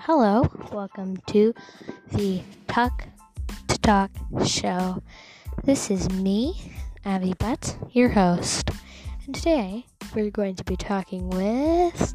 Hello, welcome to the Tuck to Talk show. This is me, Abby Butts, your host, and today we're going to be talking with